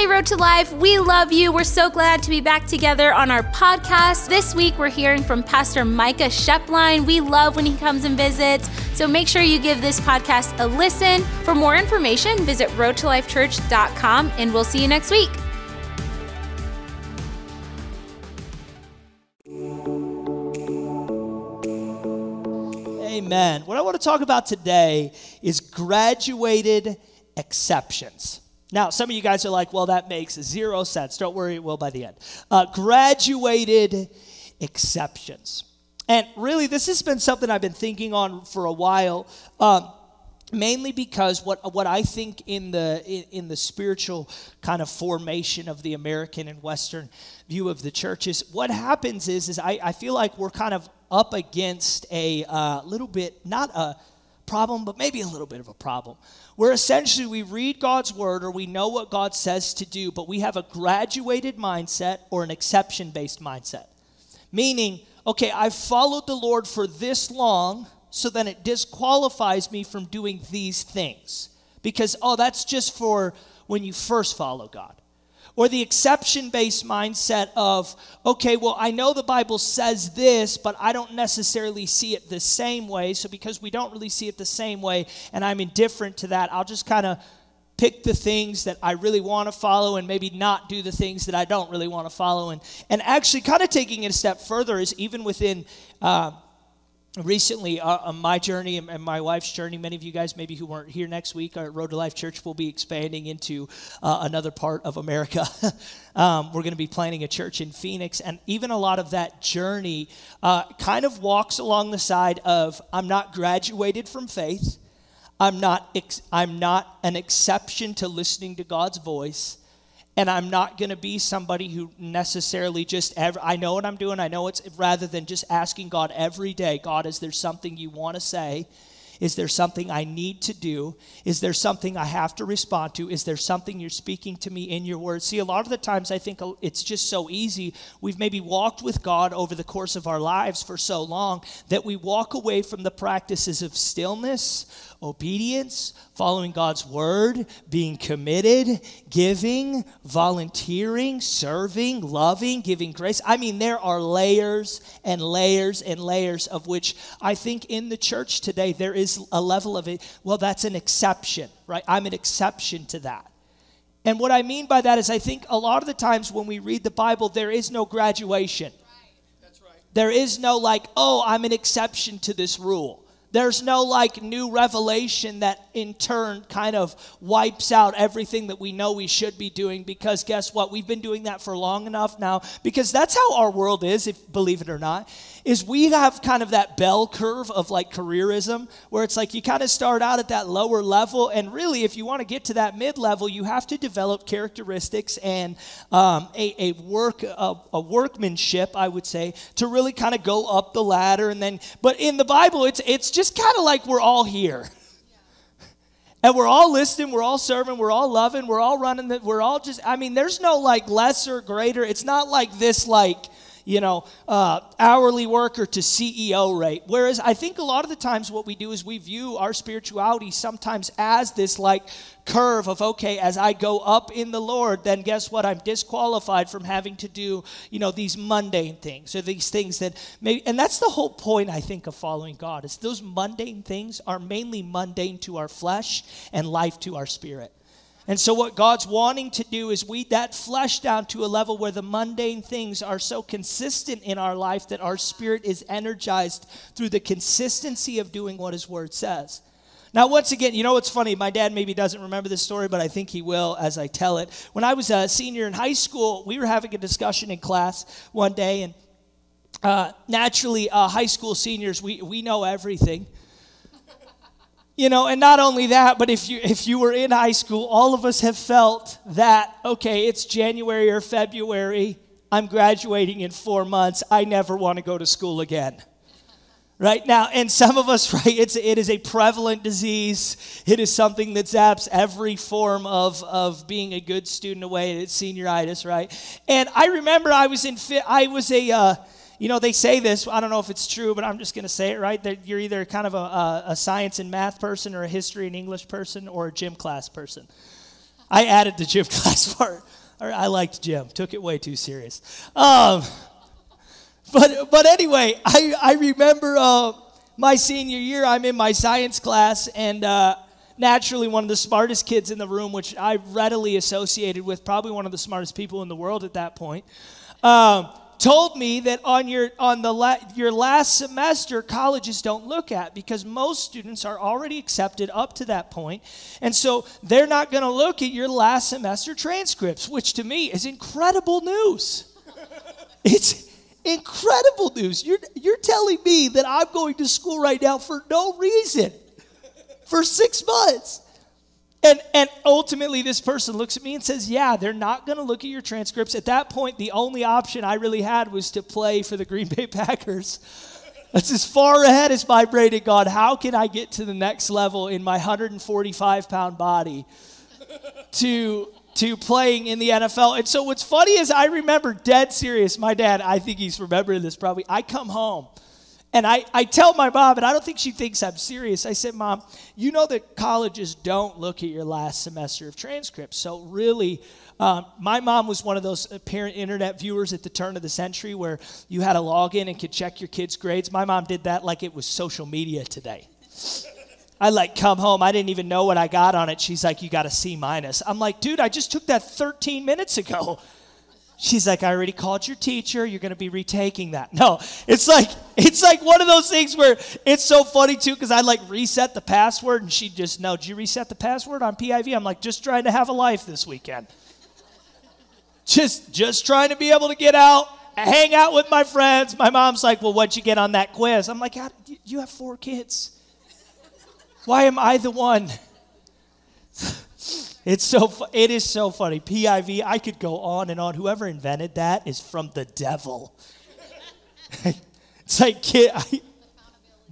Hey, Road to Life, we love you. We're so glad to be back together on our podcast. This week, we're hearing from Pastor Micah Schoeplein. We love when he comes and visits. So make sure you give this podcast a listen. For more information, visit roadtolifechurch.com, and we'll see you next week. Amen. What I want to talk about today is graduated exceptions. Now, some of you guys are like, well, that makes zero sense. Don't worry, it will by the end. Uh, graduated exceptions. And really, this has been something I've been thinking on for a while. Um, mainly because what, what I think in the in, in, the spiritual kind of formation of the American and Western view of the church is what happens is is I, I feel like we're kind of up against a uh, little bit not a problem but maybe a little bit of a problem where essentially we read God's word or we know what God says to do, but we have a graduated mindset or an exception based mindset. Meaning, okay, I've followed the Lord for this long, so then it disqualifies me from doing these things. Because, oh, that's just for when you first follow God or the exception based mindset of, okay, well, I know the Bible says this, but I don't necessarily see it the same way. So because we don't really see it the same way and I'm indifferent to that, I'll just kind of pick the things that I really want to follow and maybe not do the things that I don't really want to follow. And, and actually, kind of taking it a step further is even within. Uh, recently uh, on my journey and my wife's journey many of you guys maybe who weren't here next week our road to life church will be expanding into uh, another part of america. Um, we're going to be planning a church in phoenix and even a lot of that journey uh, kind of walks along the side of i'm not graduated from faith. I'm not ex- i'm not an exception to listening to god's voice and I'm not going to be somebody who necessarily just ever, I know what I'm doing. I know it's rather than just asking God every day, God, is there something you want to say? Is there something I need to do? Is there something I have to respond to? Is there something you're speaking to me in your word? See, a lot of the times I think uh, it's just so easy. We've maybe walked with God over the course of our lives for so long that we walk away from the practices of stillness, obedience, following God's word, being committed, giving, volunteering, serving, loving, giving grace. I mean, there are layers and layers and layers of which I think in the church today there is a level of it. Well, that's an exception, right? I'm an exception to that. And what I mean by that is, I think a lot of the times when we read the Bible, there is no graduation. There is no, like, oh, I'm an exception to this rule. There's no like new revelation that in turn kind of wipes out everything that we know we should be doing because guess what? We've been doing that for long enough now because that's how our world is, if believe it or not is we have kind of that bell curve of like careerism where it's like you kind of start out at that lower level and really if you want to get to that mid level you have to develop characteristics and um, a, a work a, a workmanship i would say to really kind of go up the ladder and then but in the bible it's it's just kind of like we're all here and we're all listening, we're all serving, we're all loving, we're all running, we're all just, I mean, there's no like lesser, greater. It's not like this, like, you know, uh, hourly worker to CEO rate. Whereas I think a lot of the times what we do is we view our spirituality sometimes as this like curve of, okay, as I go up in the Lord, then guess what? I'm disqualified from having to do, you know, these mundane things or these things that maybe, and that's the whole point, I think, of following God, is those mundane things are mainly mundane to our flesh and life to our spirit. And so, what God's wanting to do is weed that flesh down to a level where the mundane things are so consistent in our life that our spirit is energized through the consistency of doing what His Word says. Now, once again, you know what's funny? My dad maybe doesn't remember this story, but I think he will as I tell it. When I was a senior in high school, we were having a discussion in class one day, and uh, naturally, uh, high school seniors, we, we know everything you know and not only that but if you if you were in high school all of us have felt that okay it's january or february. I'm graduating in four months. I never want to go to school again. Right now and some of us right it's it is a prevalent disease. It is something that zaps every form of of being a good student away it's senioritis right? And i remember i was in i was a uh, you know, they say this, I don't know if it's true, but I'm just going to say it, right? That you're either kind of a, a, science and math person or a history and English person or a gym class person. I added the gym class part. I liked gym. Took it way too serious. Um, but but anyway, I I remember uh, my senior year. I'm in my science class, and uh, naturally one of the smartest kids in the room, which I readily associated with, probably one of the smartest people in the world at that point. Um, told me that on your on the la- your last semester colleges don't look at because most students are already accepted up to that point. And so they're not going to look at your last semester transcripts which to me is incredible news. It's incredible news. You're you're telling me that I'm going to school right now for no reason. For 6 months and, and ultimately, this person looks at me and says, Yeah, they're not going to look at your transcripts. At that point, the only option I really had was to play for the Green Bay Packers. That's as far ahead as my brain had gone. How can I get to the next level in my 145 pound body to, to playing in the NFL? And so, what's funny is I remember dead serious. My dad, I think he's remembering this probably. I come home and I, I tell my mom, and I don't think she thinks I'm serious. I said, Mom, you know that colleges don't look at your last semester of transcripts. So, really, um, my mom was one of those parent internet viewers at the turn of the century where you had a login and could check your kids' grades. My mom did that like it was social media today. I like come home, I didn't even know what I got on it. She's like, You got a C minus. I'm like, Dude, I just took that 13 minutes ago. She's like, I already called your teacher. You're going to be retaking that. No, it's like it's like one of those things where it's so funny too because I like reset the password and she just no. Did you reset the password on PIV? I'm like just trying to have a life this weekend. Just just trying to be able to get out, hang out with my friends. My mom's like, well, what'd you get on that quiz? I'm like, you have four kids. Why am I the one? It's so it is so funny. PIV, I could go on and on. Whoever invented that is from the devil. it's like kid. I,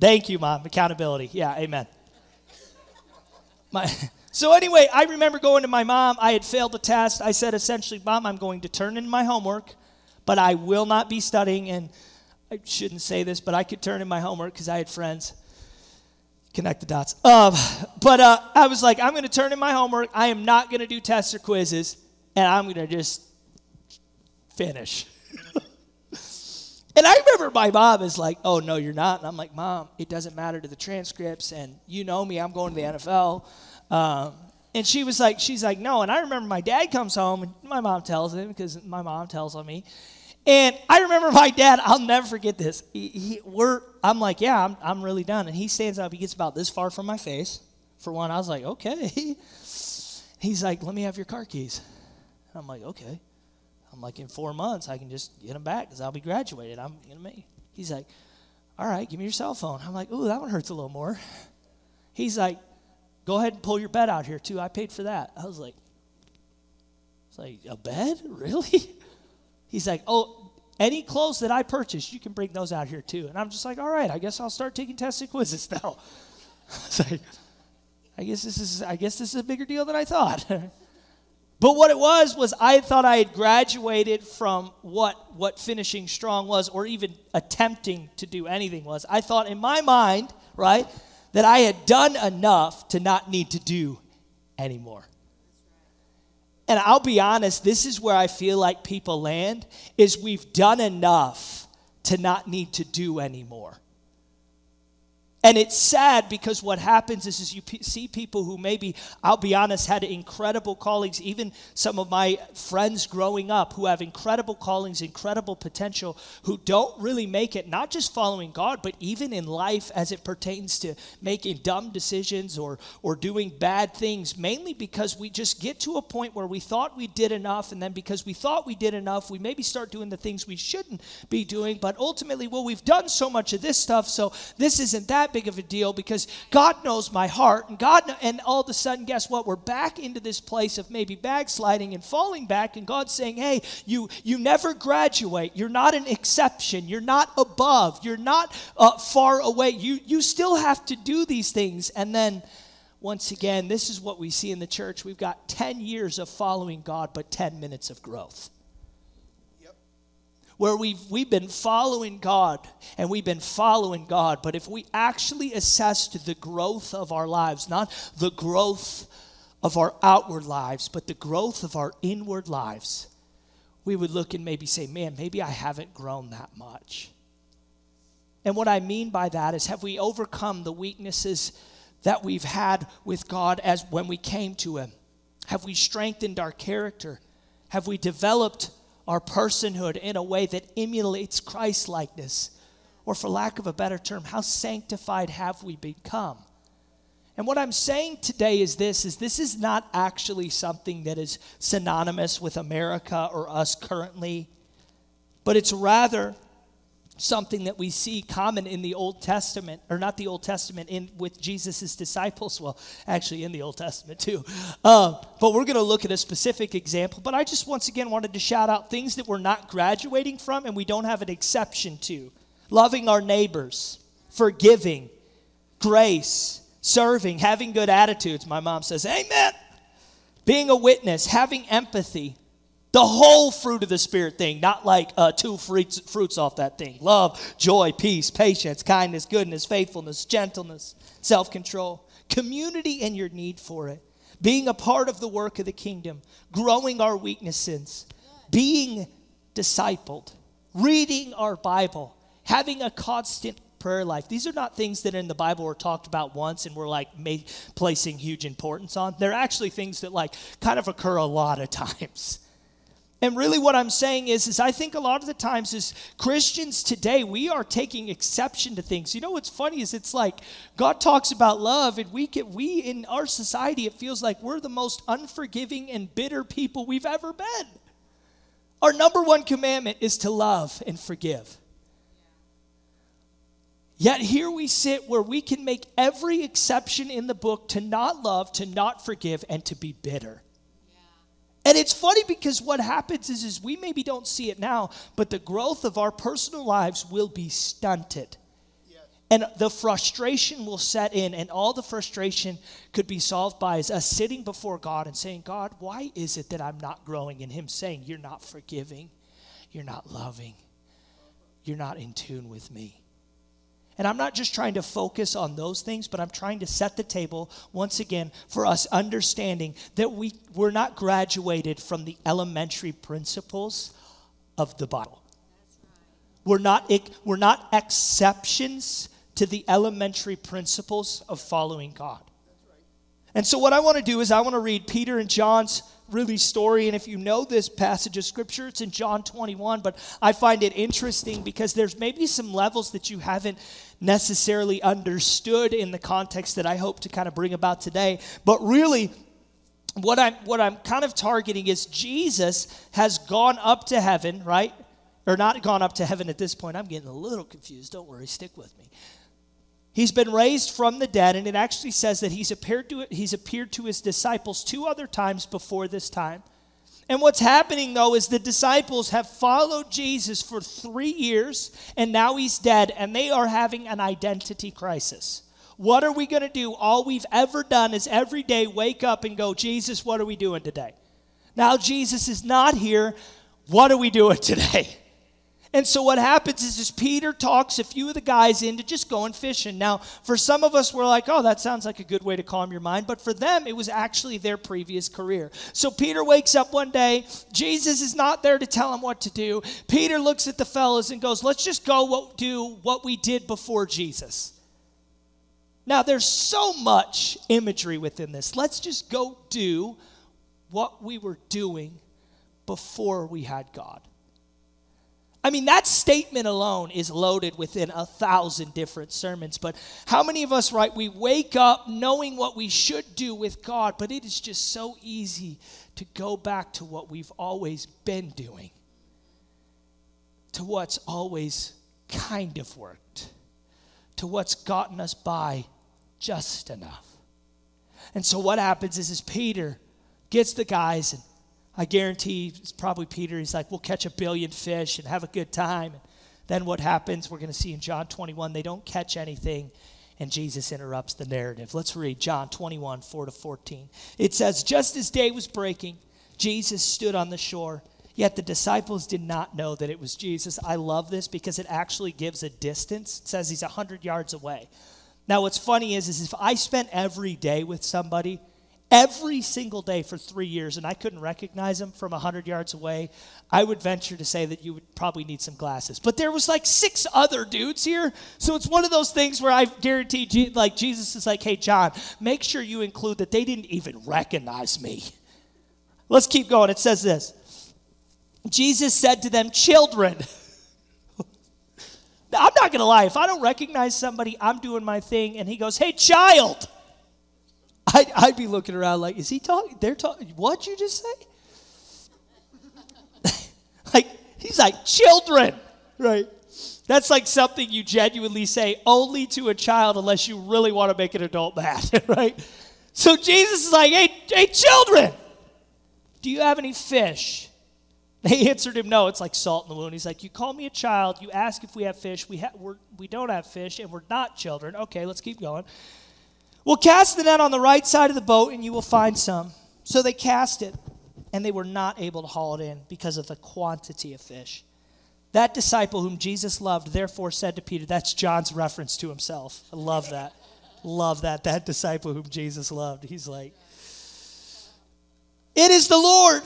thank you, mom. Accountability. Yeah, amen. My, so anyway, I remember going to my mom. I had failed the test. I said essentially, "Mom, I'm going to turn in my homework, but I will not be studying." And I shouldn't say this, but I could turn in my homework because I had friends connect the dots. But uh, I was like, I'm going to turn in my homework. I am not going to do tests or quizzes, and I'm going to just finish. and I remember my mom is like, Oh, no, you're not. And I'm like, Mom, it doesn't matter to the transcripts, and you know me, I'm going to the NFL. Um, and she was like, She's like, No. And I remember my dad comes home, and my mom tells him, because my mom tells on me. And I remember my dad, I'll never forget this. He, he, we're, I'm like, yeah, I'm, I'm really done. And he stands up, he gets about this far from my face. For one, I was like, okay. He's like, let me have your car keys. I'm like, okay. I'm like, in four months, I can just get them back because I'll be graduated. I'm going to make. He's like, all right, give me your cell phone. I'm like, ooh, that one hurts a little more. He's like, go ahead and pull your bed out here, too. I paid for that. I was like, it's like, a bed? Really? He's like, oh, any clothes that I purchased, you can bring those out here too. And I'm just like, all right, I guess I'll start taking tests and quizzes now. like, I guess this is I guess this is a bigger deal than I thought. but what it was was I thought I had graduated from what what finishing strong was, or even attempting to do anything was. I thought in my mind, right, that I had done enough to not need to do anymore. And I'll be honest, this is where I feel like people land is we've done enough to not need to do anymore. And it's sad because what happens is, is you p- see people who maybe, I'll be honest, had incredible callings, even some of my friends growing up who have incredible callings, incredible potential, who don't really make it, not just following God, but even in life as it pertains to making dumb decisions or, or doing bad things, mainly because we just get to a point where we thought we did enough, and then because we thought we did enough, we maybe start doing the things we shouldn't be doing, but ultimately, well, we've done so much of this stuff, so this isn't that that big of a deal because God knows my heart. And God, and all of a sudden, guess what? We're back into this place of maybe backsliding and falling back. And God's saying, hey, you, you never graduate. You're not an exception. You're not above. You're not uh, far away. You, you still have to do these things. And then, once again, this is what we see in the church. We've got 10 years of following God, but 10 minutes of growth where we've, we've been following God and we've been following God. But if we actually assessed the growth of our lives, not the growth of our outward lives, but the growth of our inward lives, we would look and maybe say, man, maybe I haven't grown that much. And what I mean by that is, have we overcome the weaknesses that we've had with God as when we came to Him? Have we strengthened our character? Have we developed our personhood in a way that emulates Christ likeness? Or, for lack of a better term, how sanctified have we become? And what I'm saying today is this is this is not actually something that is synonymous with America or us currently, but it's rather something that we see common in the Old Testament, or not the Old Testament, in with Jesus' disciples. Well, actually, in the Old Testament too. Uh, but we're going to look at a specific example. But I just once again wanted to shout out things that we're not graduating from and we don't have an exception to loving our neighbors, forgiving, grace, serving, having good attitudes. My mom says, Amen. Being a witness, having empathy, the whole fruit of the Spirit thing, not like uh, two fruits, fruits off that thing love, joy, peace, patience, kindness, goodness, faithfulness, gentleness, self control, community and your need for it, being a part of the work of the kingdom, growing our weaknesses, being discipled, reading our Bible, having a constant prayer life. These are not things that in the Bible are talked about once and we're like placing huge importance on. They're actually things that like kind of occur a lot of times. And really what I'm saying is is I think a lot of the times as Christians today we are taking exception to things. You know what's funny is it's like God talks about love and we get we in our society it feels like we're the most unforgiving and bitter people we've ever been. Our number one commandment is to love and forgive. Yet here we sit where we can make every exception in the book to not love, to not forgive, and to be bitter. And it's funny because what happens is, is we maybe don't see it now, but the growth of our personal lives will be stunted. And the frustration will set in, and all the frustration could be solved by us sitting before God and saying, God, why is it that I'm not growing? And Him saying, You're not forgiving, you're not loving, you're not in tune with me. And I'm not just trying to focus on those things, but I'm trying to set the table once again for us understanding that we, we're not graduated from the elementary principles of the Bible. We're not, we're not exceptions to the elementary principles of following God. And so, what I want to do is, I want to read Peter and John's really story. And if you know this passage of scripture, it's in John 21. But I find it interesting because there's maybe some levels that you haven't necessarily understood in the context that I hope to kind of bring about today. But really, what I'm what I'm kind of targeting is Jesus has gone up to heaven, right? Or not gone up to heaven at this point. I'm getting a little confused. Don't worry, stick with me. He's been raised from the dead, and it actually says that he's appeared to, he's appeared to his disciples two other times before this time. And what's happening though is the disciples have followed Jesus for three years, and now he's dead, and they are having an identity crisis. What are we going to do? All we've ever done is every day wake up and go, Jesus, what are we doing today? Now Jesus is not here. What are we doing today? And so what happens is, is Peter talks a few of the guys into just going fishing. Now, for some of us, we're like, oh, that sounds like a good way to calm your mind. But for them, it was actually their previous career. So Peter wakes up one day. Jesus is not there to tell him what to do. Peter looks at the fellows and goes, let's just go what, do what we did before Jesus. Now, there's so much imagery within this. Let's just go do what we were doing before we had God. I mean, that statement alone is loaded within a thousand different sermons. But how many of us, right, we wake up knowing what we should do with God, but it is just so easy to go back to what we've always been doing, to what's always kind of worked, to what's gotten us by just enough. And so what happens is, is Peter gets the guys and I guarantee it's probably Peter. He's like, we'll catch a billion fish and have a good time. And then what happens, we're going to see in John 21, they don't catch anything, and Jesus interrupts the narrative. Let's read John 21, 4 to 14. It says, Just as day was breaking, Jesus stood on the shore. Yet the disciples did not know that it was Jesus. I love this because it actually gives a distance. It says he's 100 yards away. Now, what's funny is, is if I spent every day with somebody every single day for three years, and I couldn't recognize him from 100 yards away, I would venture to say that you would probably need some glasses. But there was like six other dudes here, so it's one of those things where I guarantee, like Jesus is like, hey, John, make sure you include that they didn't even recognize me. Let's keep going. It says this Jesus said to them, children, I'm not going to lie. If I don't recognize somebody, I'm doing my thing, and he goes, Hey, child. I'd, I'd be looking around like, Is he talking? They're talking. What'd you just say? like, he's like, Children, right? That's like something you genuinely say only to a child unless you really want to make an adult mad, right? So Jesus is like, Hey, hey, children, do you have any fish? They answered him, No, it's like salt in the wound. He's like, You call me a child, you ask if we have fish, we, ha- we're, we don't have fish, and we're not children. Okay, let's keep going. Well, cast the net on the right side of the boat, and you will find some. So they cast it, and they were not able to haul it in because of the quantity of fish. That disciple whom Jesus loved therefore said to Peter, That's John's reference to himself. I love that. love that. That disciple whom Jesus loved. He's like, It is the Lord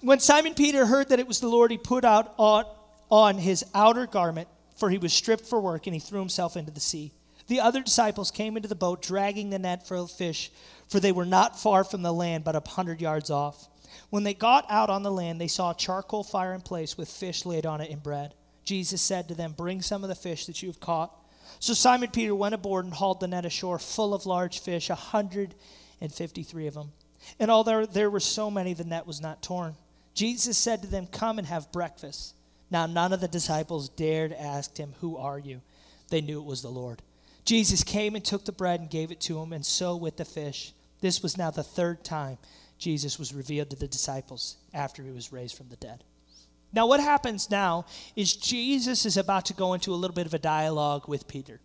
when Simon Peter heard that it was the Lord, he put out on, on his outer garment, for he was stripped for work, and he threw himself into the sea. The other disciples came into the boat, dragging the net full of fish, for they were not far from the land, but a hundred yards off. When they got out on the land, they saw a charcoal fire in place with fish laid on it and bread. Jesus said to them, Bring some of the fish that you have caught. So Simon Peter went aboard and hauled the net ashore full of large fish, a hundred and fifty three of them. And although there were so many, the net was not torn. Jesus said to them, Come and have breakfast. Now, none of the disciples dared ask him, Who are you? They knew it was the Lord. Jesus came and took the bread and gave it to him, and so with the fish. This was now the third time Jesus was revealed to the disciples after he was raised from the dead. Now, what happens now is Jesus is about to go into a little bit of a dialogue with Peter.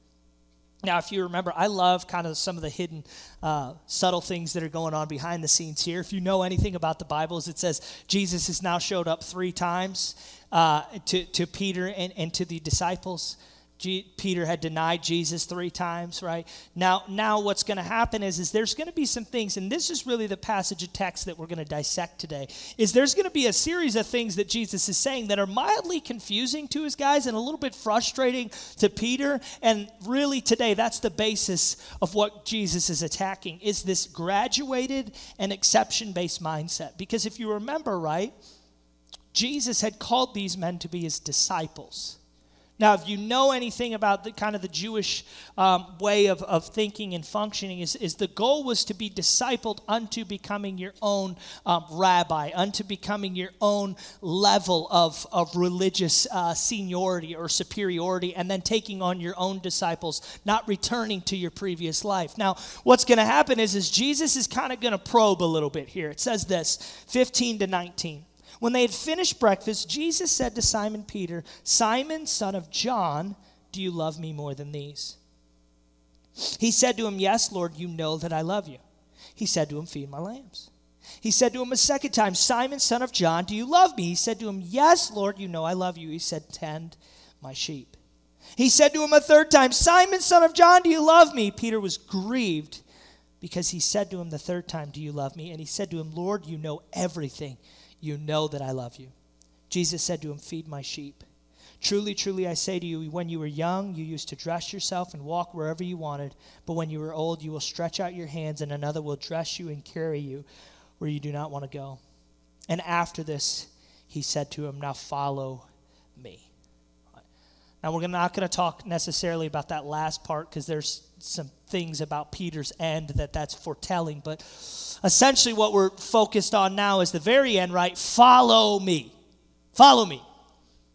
Now, if you remember, I love kind of some of the hidden, uh, subtle things that are going on behind the scenes here. If you know anything about the Bibles, it says Jesus has now showed up three times uh, to, to Peter and, and to the disciples. Peter had denied Jesus three times, right? Now, now what's going to happen is, is there's going to be some things, and this is really the passage of text that we're going to dissect today. Is there's going to be a series of things that Jesus is saying that are mildly confusing to his guys and a little bit frustrating to Peter. And really, today, that's the basis of what Jesus is attacking: is this graduated and exception-based mindset. Because if you remember, right, Jesus had called these men to be his disciples. Now, if you know anything about the kind of the Jewish um, way of, of thinking and functioning, is, is the goal was to be discipled unto becoming your own um, rabbi, unto becoming your own level of, of religious uh, seniority or superiority, and then taking on your own disciples, not returning to your previous life. Now, what's going to happen is, is Jesus is kind of going to probe a little bit here. It says this 15 to 19. When they had finished breakfast, Jesus said to Simon Peter, Simon, son of John, do you love me more than these? He said to him, Yes, Lord, you know that I love you. He said to him, Feed my lambs. He said to him a second time, Simon, son of John, do you love me? He said to him, Yes, Lord, you know I love you. He said, Tend my sheep. He said to him a third time, Simon, son of John, do you love me? Peter was grieved because he said to him the third time, Do you love me? And he said to him, Lord, you know everything. You know that I love you. Jesus said to him, Feed my sheep. Truly, truly, I say to you, when you were young, you used to dress yourself and walk wherever you wanted. But when you are old, you will stretch out your hands, and another will dress you and carry you where you do not want to go. And after this, he said to him, Now follow me. Now, we're not going to talk necessarily about that last part because there's some things about Peter's end that that's foretelling. But essentially, what we're focused on now is the very end, right? Follow me. Follow me.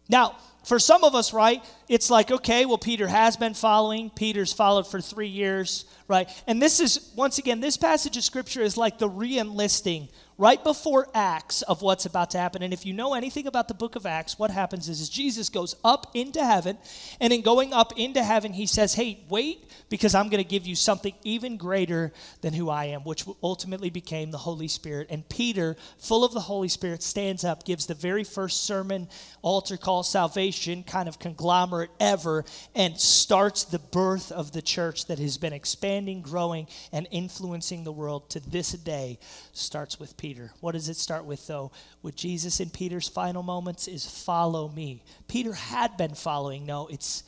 Now, for some of us, right, it's like, okay, well, Peter has been following. Peter's followed for three years, right? And this is, once again, this passage of scripture is like the re enlisting right before Acts of what's about to happen. And if you know anything about the book of Acts, what happens is, is Jesus goes up into heaven, and in going up into heaven, he says, Hey, wait, because I'm going to give you something even greater than who I am, which ultimately became the Holy Spirit. And Peter, full of the Holy Spirit, stands up, gives the very first sermon, altar call, salvation kind of conglomerate ever, and starts the birth of the church that has been expanding, growing, and influencing the world to this day. Starts with Peter. What does it start with, though? With Jesus in Peter's final moments is follow me. Peter had been following. No, it's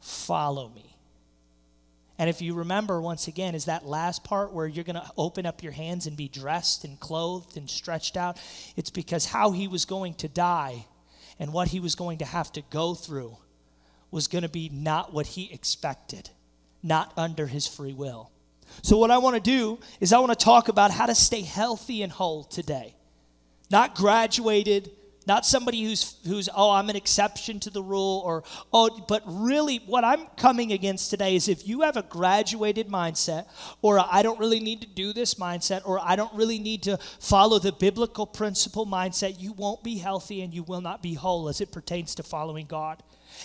follow me. And if you remember, once again, is that last part where you're going to open up your hands and be dressed and clothed and stretched out? It's because how he was going to die and what he was going to have to go through was going to be not what he expected, not under his free will. So, what I want to do is I want to talk about how to stay healthy and whole today. Not graduated, not somebody who's who's oh i'm an exception to the rule or oh but really what i'm coming against today is if you have a graduated mindset or i don't really need to do this mindset or i don't really need to follow the biblical principle mindset you won't be healthy and you will not be whole as it pertains to following god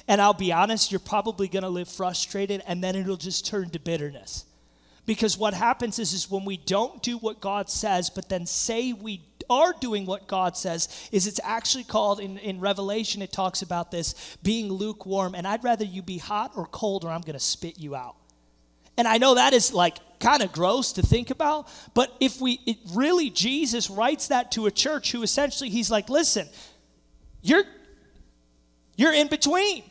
and i'll be honest you're probably going to live frustrated and then it'll just turn to bitterness because what happens is, is when we don't do what God says, but then say we are doing what God says, is it's actually called in, in Revelation, it talks about this being lukewarm. And I'd rather you be hot or cold, or I'm going to spit you out. And I know that is like kind of gross to think about, but if we it really Jesus writes that to a church who essentially he's like, listen, you're you're in between.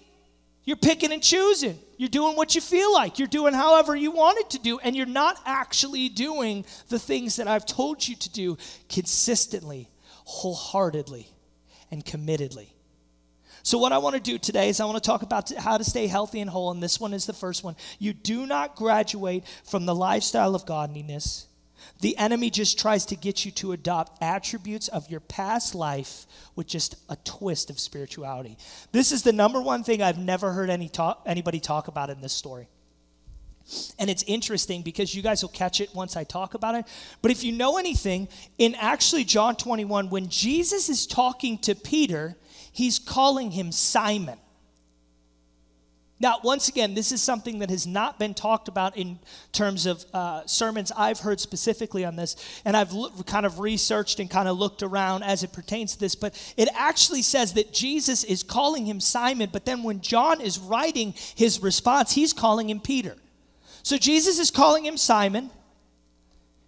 You're picking and choosing. You're doing what you feel like. You're doing however you want it to do, and you're not actually doing the things that I've told you to do consistently, wholeheartedly, and committedly. So, what I want to do today is I want to talk about how to stay healthy and whole, and this one is the first one. You do not graduate from the lifestyle of godliness the enemy just tries to get you to adopt attributes of your past life with just a twist of spirituality. This is the number one thing I've never heard any talk, anybody talk about in this story. And it's interesting because you guys will catch it once I talk about it. But if you know anything, in actually John 21, when Jesus is talking to Peter, he's calling him Simon. Now, once again, this is something that has not been talked about in terms of uh, sermons I've heard specifically on this, and I've lo- kind of researched and kind of looked around as it pertains to this. But it actually says that Jesus is calling him Simon, but then when John is writing his response, he's calling him Peter. So Jesus is calling him Simon,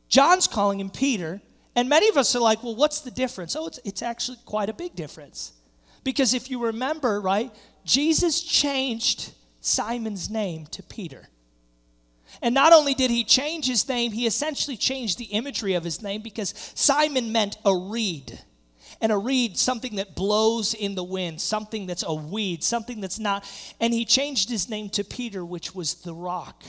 John's calling him Peter, and many of us are like, well, what's the difference? Oh, it's, it's actually quite a big difference. Because if you remember, right, Jesus changed Simon's name to Peter. And not only did he change his name, he essentially changed the imagery of his name because Simon meant a reed. And a reed, something that blows in the wind, something that's a weed, something that's not. And he changed his name to Peter, which was the rock.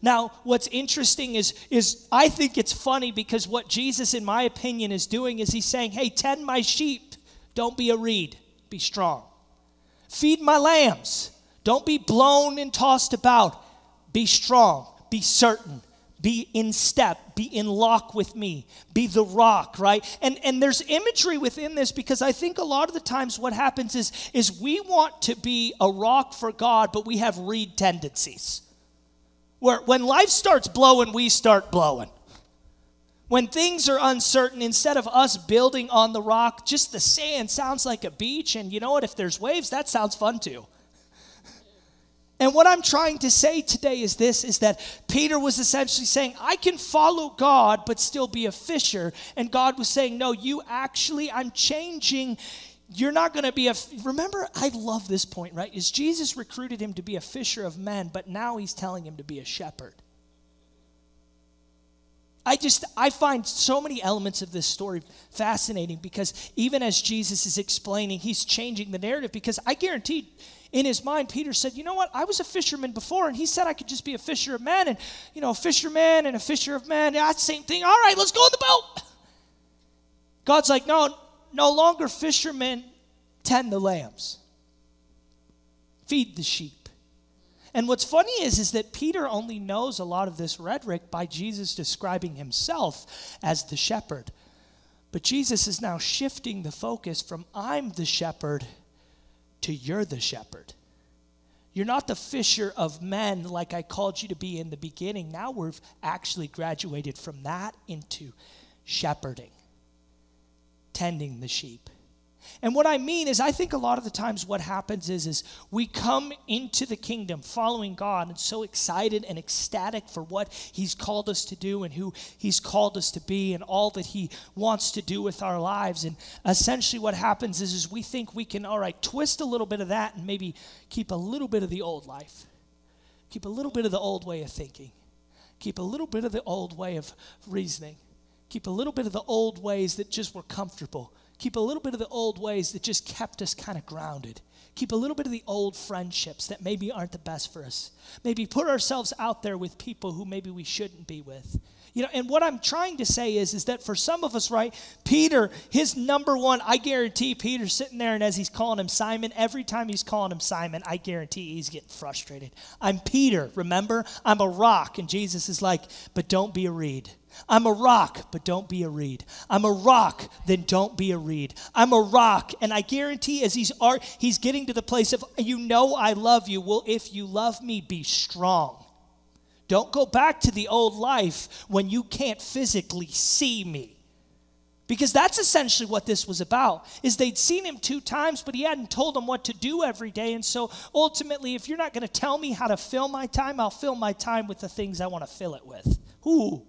Now, what's interesting is, is I think it's funny because what Jesus, in my opinion, is doing is he's saying, hey, tend my sheep. Don't be a reed, be strong. Feed my lambs. Don't be blown and tossed about. Be strong, be certain, be in step, be in lock with me, be the rock, right? And and there's imagery within this because I think a lot of the times what happens is is we want to be a rock for God, but we have reed tendencies. Where when life starts blowing, we start blowing. When things are uncertain, instead of us building on the rock, just the sand sounds like a beach. And you know what? If there's waves, that sounds fun too. And what I'm trying to say today is this is that Peter was essentially saying, I can follow God but still be a fisher. And God was saying, No, you actually, I'm changing. You're not going to be a. Remember, I love this point, right? Is Jesus recruited him to be a fisher of men, but now he's telling him to be a shepherd. I just I find so many elements of this story fascinating because even as Jesus is explaining, he's changing the narrative because I guarantee in his mind Peter said, "You know what? I was a fisherman before and he said I could just be a fisher of men and you know, a fisherman and a fisher of men, yeah, same thing. All right, let's go in the boat." God's like, "No, no longer fishermen tend the lambs. Feed the sheep." And what's funny is, is that Peter only knows a lot of this rhetoric by Jesus describing himself as the shepherd. But Jesus is now shifting the focus from I'm the shepherd to you're the shepherd. You're not the fisher of men like I called you to be in the beginning. Now we've actually graduated from that into shepherding, tending the sheep. And what I mean is, I think a lot of the times what happens is, is we come into the kingdom following God and so excited and ecstatic for what He's called us to do and who He's called us to be and all that He wants to do with our lives. And essentially, what happens is, is we think we can, all right, twist a little bit of that and maybe keep a little bit of the old life, keep a little bit of the old way of thinking, keep a little bit of the old way of reasoning, keep a little bit of the old ways that just were comfortable Keep a little bit of the old ways that just kept us kind of grounded. Keep a little bit of the old friendships that maybe aren't the best for us. Maybe put ourselves out there with people who maybe we shouldn't be with. You know, and what I'm trying to say is, is that for some of us, right, Peter, his number one, I guarantee Peter's sitting there, and as he's calling him Simon, every time he's calling him Simon, I guarantee he's getting frustrated. I'm Peter, remember? I'm a rock. And Jesus is like, but don't be a reed. I'm a rock, but don't be a reed. I'm a rock, then don't be a reed. I'm a rock, and I guarantee as he's art, he's getting to the place of you know I love you. Well, if you love me, be strong. Don't go back to the old life when you can't physically see me. Because that's essentially what this was about. Is they'd seen him two times, but he hadn't told them what to do every day. And so ultimately, if you're not going to tell me how to fill my time, I'll fill my time with the things I want to fill it with. Ooh.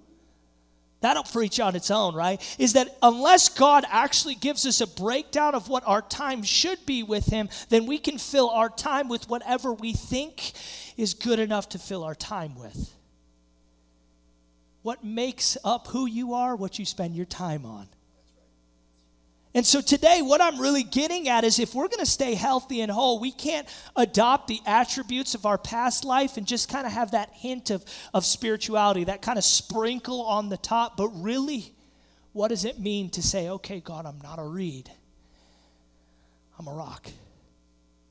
That'll preach on its own, right? Is that unless God actually gives us a breakdown of what our time should be with Him, then we can fill our time with whatever we think is good enough to fill our time with. What makes up who you are, what you spend your time on. And so today, what I'm really getting at is if we're going to stay healthy and whole, we can't adopt the attributes of our past life and just kind of have that hint of, of spirituality, that kind of sprinkle on the top. But really, what does it mean to say, okay, God, I'm not a reed, I'm a rock?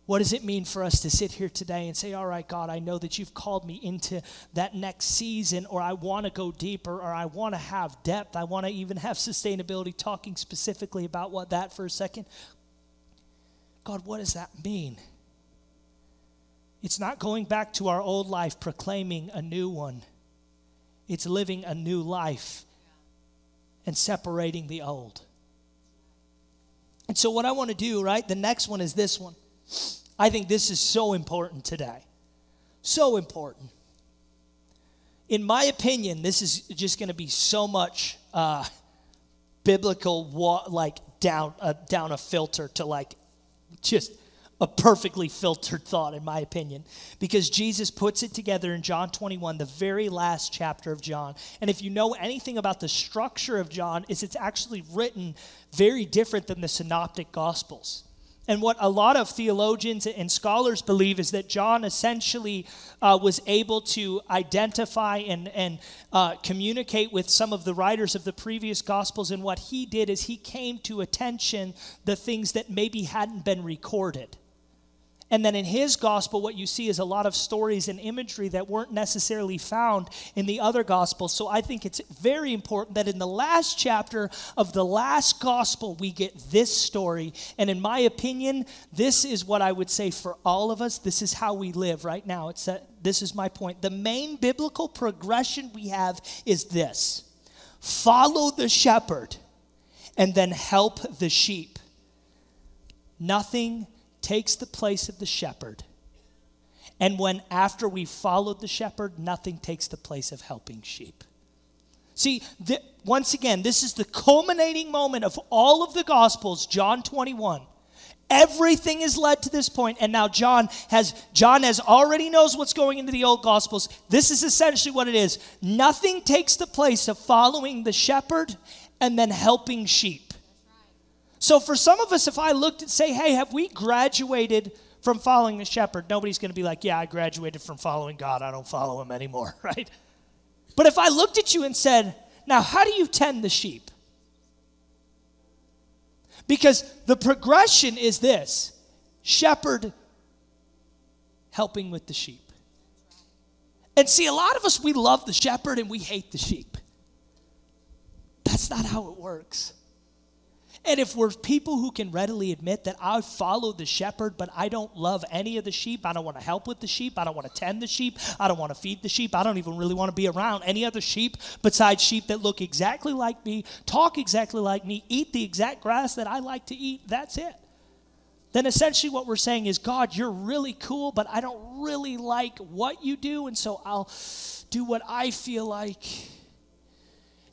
What does it mean for us to sit here today and say, All right, God, I know that you've called me into that next season, or I want to go deeper, or I want to have depth, I want to even have sustainability, talking specifically about what that for a second. God, what does that mean? It's not going back to our old life proclaiming a new one, it's living a new life and separating the old. And so, what I want to do, right, the next one is this one. I think this is so important today. So important. In my opinion, this is just going to be so much uh, biblical, wa- like down, uh, down a filter to like just a perfectly filtered thought, in my opinion, because Jesus puts it together in John 21, the very last chapter of John. And if you know anything about the structure of John, is it's actually written very different than the synoptic gospels. And what a lot of theologians and scholars believe is that John essentially uh, was able to identify and, and uh, communicate with some of the writers of the previous Gospels. And what he did is he came to attention the things that maybe hadn't been recorded. And then in his gospel, what you see is a lot of stories and imagery that weren't necessarily found in the other gospels. So I think it's very important that in the last chapter of the last gospel, we get this story. And in my opinion, this is what I would say for all of us. This is how we live right now. It's a, this is my point. The main biblical progression we have is this follow the shepherd and then help the sheep. Nothing takes the place of the shepherd. And when after we followed the shepherd, nothing takes the place of helping sheep. See, once again, this is the culminating moment of all of the Gospels, John 21. Everything is led to this point, and now John has John has already knows what's going into the old Gospels. This is essentially what it is. Nothing takes the place of following the shepherd and then helping sheep. So for some of us, if I looked and say, hey, have we graduated from following the shepherd? Nobody's going to be like, yeah, I graduated from following God. I don't follow him anymore, right? But if I looked at you and said, now, how do you tend the sheep? Because the progression is this shepherd helping with the sheep. And see, a lot of us, we love the shepherd and we hate the sheep. That's not how it works. And if we're people who can readily admit that I follow the shepherd, but I don't love any of the sheep, I don't want to help with the sheep, I don't want to tend the sheep, I don't want to feed the sheep, I don't even really want to be around any other sheep besides sheep that look exactly like me, talk exactly like me, eat the exact grass that I like to eat, that's it. Then essentially what we're saying is, God, you're really cool, but I don't really like what you do, and so I'll do what I feel like.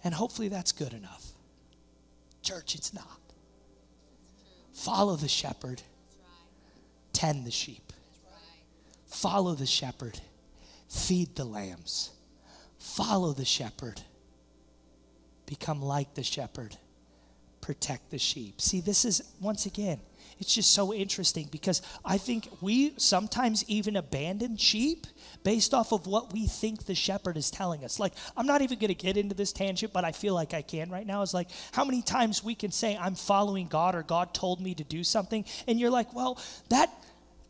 And hopefully that's good enough. Church, it's not. Follow the shepherd, tend the sheep. Follow the shepherd, feed the lambs. Follow the shepherd, become like the shepherd, protect the sheep. See, this is, once again, it's just so interesting because I think we sometimes even abandon sheep based off of what we think the shepherd is telling us. Like, I'm not even going to get into this tangent, but I feel like I can right now. Is like how many times we can say, I'm following God or God told me to do something. And you're like, well, that.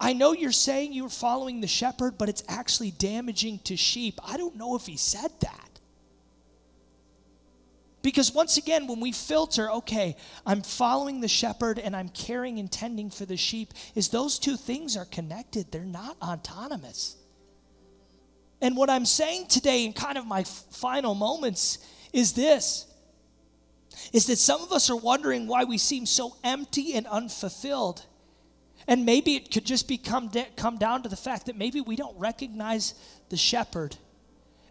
I know you're saying you're following the shepherd, but it's actually damaging to sheep. I don't know if he said that. Because once again, when we filter, okay, I'm following the shepherd and I'm caring and tending for the sheep, is those two things are connected. They're not autonomous. And what I'm saying today in kind of my final moments is this is that some of us are wondering why we seem so empty and unfulfilled. And maybe it could just become come down to the fact that maybe we don't recognize the shepherd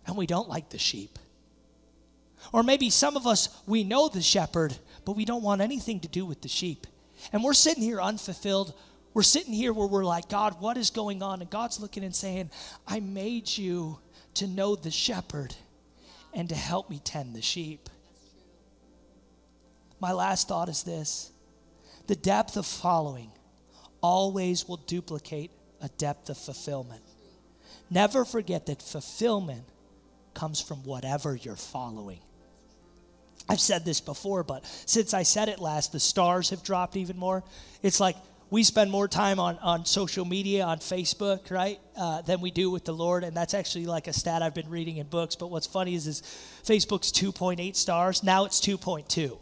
and we don't like the sheep. Or maybe some of us, we know the shepherd, but we don't want anything to do with the sheep. And we're sitting here unfulfilled. We're sitting here where we're like, God, what is going on? And God's looking and saying, I made you to know the shepherd and to help me tend the sheep. My last thought is this the depth of following always will duplicate a depth of fulfillment. Never forget that fulfillment comes from whatever you're following. I've said this before, but since I said it last, the stars have dropped even more. It's like we spend more time on, on social media, on Facebook, right, uh, than we do with the Lord. And that's actually like a stat I've been reading in books. But what's funny is, is Facebook's 2.8 stars. Now it's 2.2.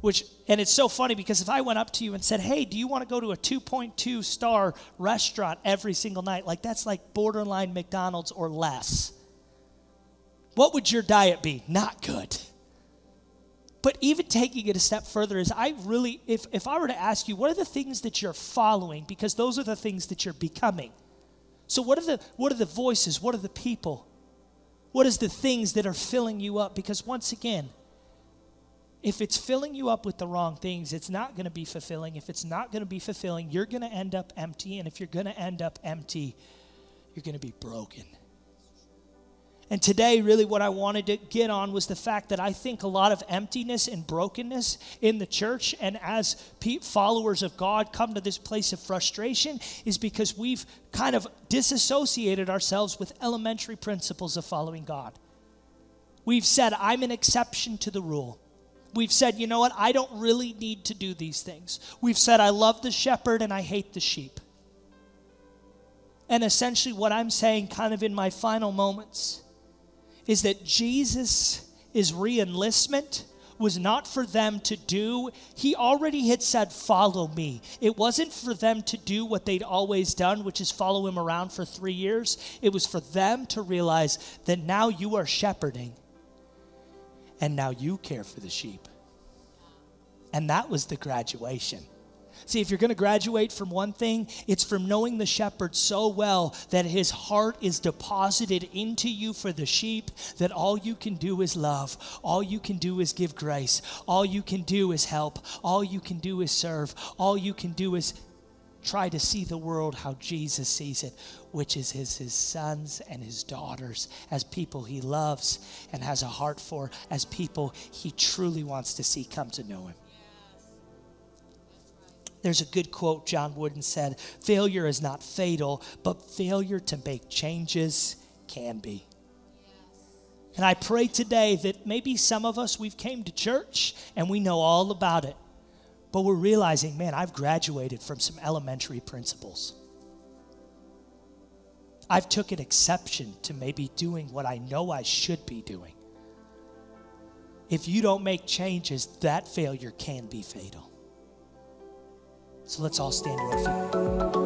Which, and it's so funny because if I went up to you and said, hey, do you want to go to a 2.2 star restaurant every single night? Like that's like borderline McDonald's or less. What would your diet be? Not good. But even taking it a step further is I really, if, if I were to ask you, what are the things that you're following? Because those are the things that you're becoming. So what are the what are the voices? What are the people? What is the things that are filling you up? Because once again, if it's filling you up with the wrong things, it's not going to be fulfilling. If it's not going to be fulfilling, you're going to end up empty. And if you're going to end up empty, you're going to be broken. And today, really, what I wanted to get on was the fact that I think a lot of emptiness and brokenness in the church, and as followers of God come to this place of frustration, is because we've kind of disassociated ourselves with elementary principles of following God. We've said, I'm an exception to the rule. We've said, you know what, I don't really need to do these things. We've said, I love the shepherd and I hate the sheep. And essentially, what I'm saying, kind of in my final moments, is that Jesus' is reenlistment was not for them to do. He already had said, Follow me. It wasn't for them to do what they'd always done, which is follow him around for three years. It was for them to realize that now you are shepherding and now you care for the sheep. And that was the graduation. See, if you're going to graduate from one thing, it's from knowing the shepherd so well that his heart is deposited into you for the sheep that all you can do is love. All you can do is give grace. All you can do is help. All you can do is serve. All you can do is try to see the world how Jesus sees it, which is his, his sons and his daughters as people he loves and has a heart for, as people he truly wants to see come to know him. There's a good quote John Wooden said failure is not fatal, but failure to make changes can be. And I pray today that maybe some of us, we've came to church and we know all about it, but we're realizing, man, I've graduated from some elementary principles. I've took an exception to maybe doing what I know I should be doing. if you don't make changes, that failure can be fatal. So let's all stand to our feet.